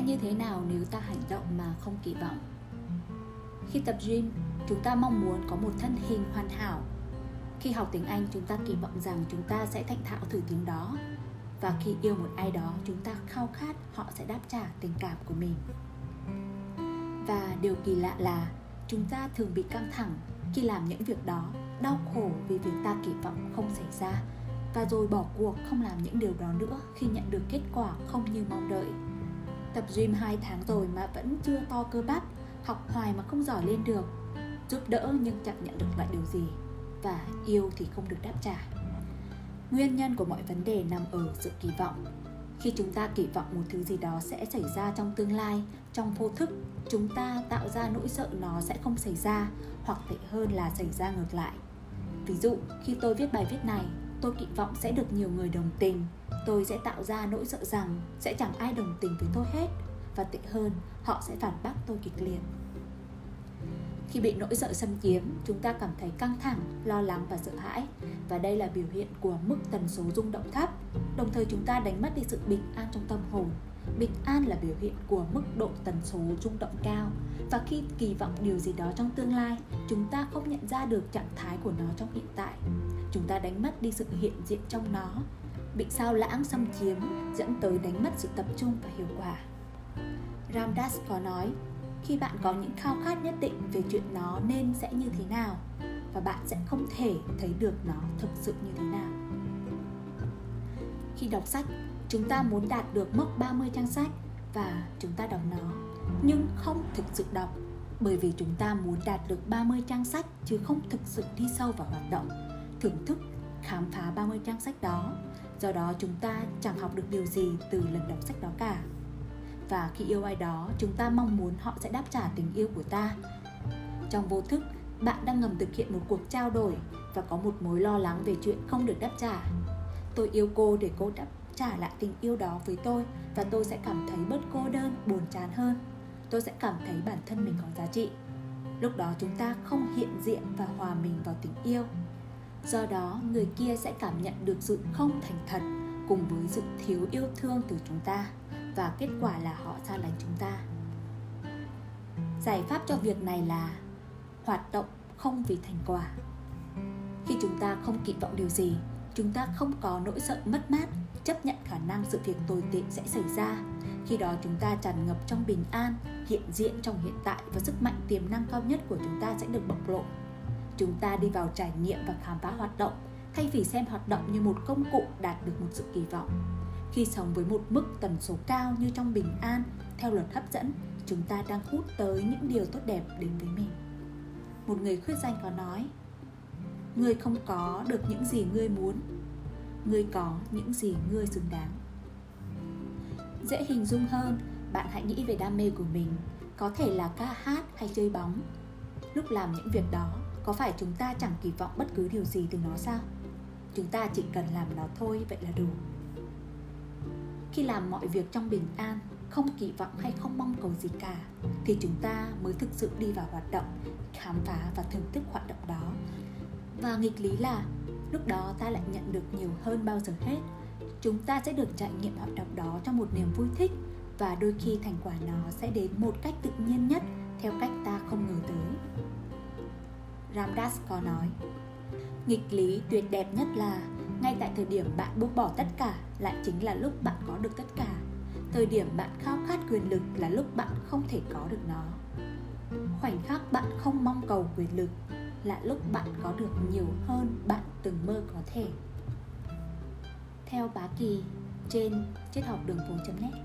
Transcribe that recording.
như thế nào nếu ta hành động mà không kỳ vọng? Khi tập gym, chúng ta mong muốn có một thân hình hoàn hảo. Khi học tiếng anh, chúng ta kỳ vọng rằng chúng ta sẽ thành thạo thử tiếng đó. Và khi yêu một ai đó, chúng ta khao khát họ sẽ đáp trả tình cảm của mình. Và điều kỳ lạ là chúng ta thường bị căng thẳng khi làm những việc đó, đau khổ vì việc ta kỳ vọng không xảy ra. Và rồi bỏ cuộc không làm những điều đó nữa khi nhận được kết quả không như mong đợi tập gym 2 tháng rồi mà vẫn chưa to cơ bắp, học hoài mà không giỏi lên được. Giúp đỡ nhưng chẳng nhận được lại điều gì, và yêu thì không được đáp trả. Nguyên nhân của mọi vấn đề nằm ở sự kỳ vọng. Khi chúng ta kỳ vọng một thứ gì đó sẽ xảy ra trong tương lai, trong vô thức, chúng ta tạo ra nỗi sợ nó sẽ không xảy ra, hoặc tệ hơn là xảy ra ngược lại. Ví dụ, khi tôi viết bài viết này tôi kỳ vọng sẽ được nhiều người đồng tình. Tôi sẽ tạo ra nỗi sợ rằng sẽ chẳng ai đồng tình với tôi hết. Và tệ hơn, họ sẽ phản bác tôi kịch liệt. Khi bị nỗi sợ xâm chiếm, chúng ta cảm thấy căng thẳng, lo lắng và sợ hãi. Và đây là biểu hiện của mức tần số rung động thấp. Đồng thời chúng ta đánh mất đi sự bình an trong tâm hồn bình an là biểu hiện của mức độ tần số rung động cao. Và khi kỳ vọng điều gì đó trong tương lai chúng ta không nhận ra được trạng thái của nó trong hiện tại. Chúng ta đánh mất đi sự hiện diện trong nó. Bị sao lãng xâm chiếm dẫn tới đánh mất sự tập trung và hiệu quả. Ramdas có nói khi bạn có những khao khát nhất định về chuyện nó nên sẽ như thế nào? Và bạn sẽ không thể thấy được nó thực sự như thế nào. Khi đọc sách, chúng ta muốn đạt được mốc 30 trang sách và chúng ta đọc nó, nhưng không thực sự đọc bởi vì chúng ta muốn đạt được 30 trang sách chứ không thực sự đi sâu vào hoạt động, thưởng thức, khám phá 30 trang sách đó. Do đó chúng ta chẳng học được điều gì từ lần đọc sách đó cả. Và khi yêu ai đó chúng ta mong muốn họ sẽ đáp trả tình yêu của ta. Trong vô thức bạn đang ngầm thực hiện một cuộc trao đổi và có một mối lo lắng về chuyện không được đáp trả. Tôi yêu cô để cô đáp trả lại tình yêu đó với tôi và tôi sẽ cảm thấy bớt cô đơn, buồn chán hơn. Tôi sẽ cảm thấy bản thân mình có giá trị. Lúc đó chúng ta không hiện diện và hòa mình vào tình yêu. Do đó, người kia sẽ cảm nhận được sự không thành thật cùng với sự thiếu yêu thương từ chúng ta và kết quả là họ xa lánh chúng ta. Giải pháp cho việc này là hoạt động không vì thành quả. Khi chúng ta không kỳ vọng điều gì chúng ta không có nỗi sợ mất mát, chấp nhận khả năng sự việc tồi tệ sẽ xảy ra. Khi đó chúng ta tràn ngập trong bình an, hiện diện trong hiện tại và sức mạnh tiềm năng cao nhất của chúng ta sẽ được bộc lộ. Chúng ta đi vào trải nghiệm và khám phá hoạt động, thay vì xem hoạt động như một công cụ đạt được một sự kỳ vọng. Khi sống với một mức tần số cao như trong bình an, theo luật hấp dẫn, chúng ta đang hút tới những điều tốt đẹp đến với mình. Một người khuyết danh có nói ngươi không có được những gì ngươi muốn. Ngươi có những gì ngươi xứng đáng. Dễ hình dung hơn, bạn hãy nghĩ về đam mê của mình, có thể là ca hát hay chơi bóng. Lúc làm những việc đó, có phải chúng ta chẳng kỳ vọng bất cứ điều gì từ nó sao? Chúng ta chỉ cần làm nó thôi, vậy là đủ. Khi làm mọi việc trong bình an, không kỳ vọng hay không mong cầu gì cả, thì chúng ta mới thực sự đi vào hoạt động, khám phá và thưởng thức hoạt động đó và nghịch lý là, lúc đó ta lại nhận được nhiều hơn bao giờ hết. Chúng ta sẽ được trải nghiệm hoạt động đó trong một niềm vui thích, và đôi khi thành quả nó sẽ đến một cách tự nhiên nhất theo cách ta không ngờ tới. Ramdas có nói, nghịch lý tuyệt đẹp nhất là, ngay tại thời điểm bạn buông bỏ tất cả lại chính là lúc bạn có được tất cả. Thời điểm bạn khao khát quyền lực là lúc bạn không thể có được nó. Khoảnh khắc bạn không mong cầu quyền lực là lúc bạn có được nhiều hơn bạn từng mơ có thể. Theo bá kỳ trên triết học đường phố net.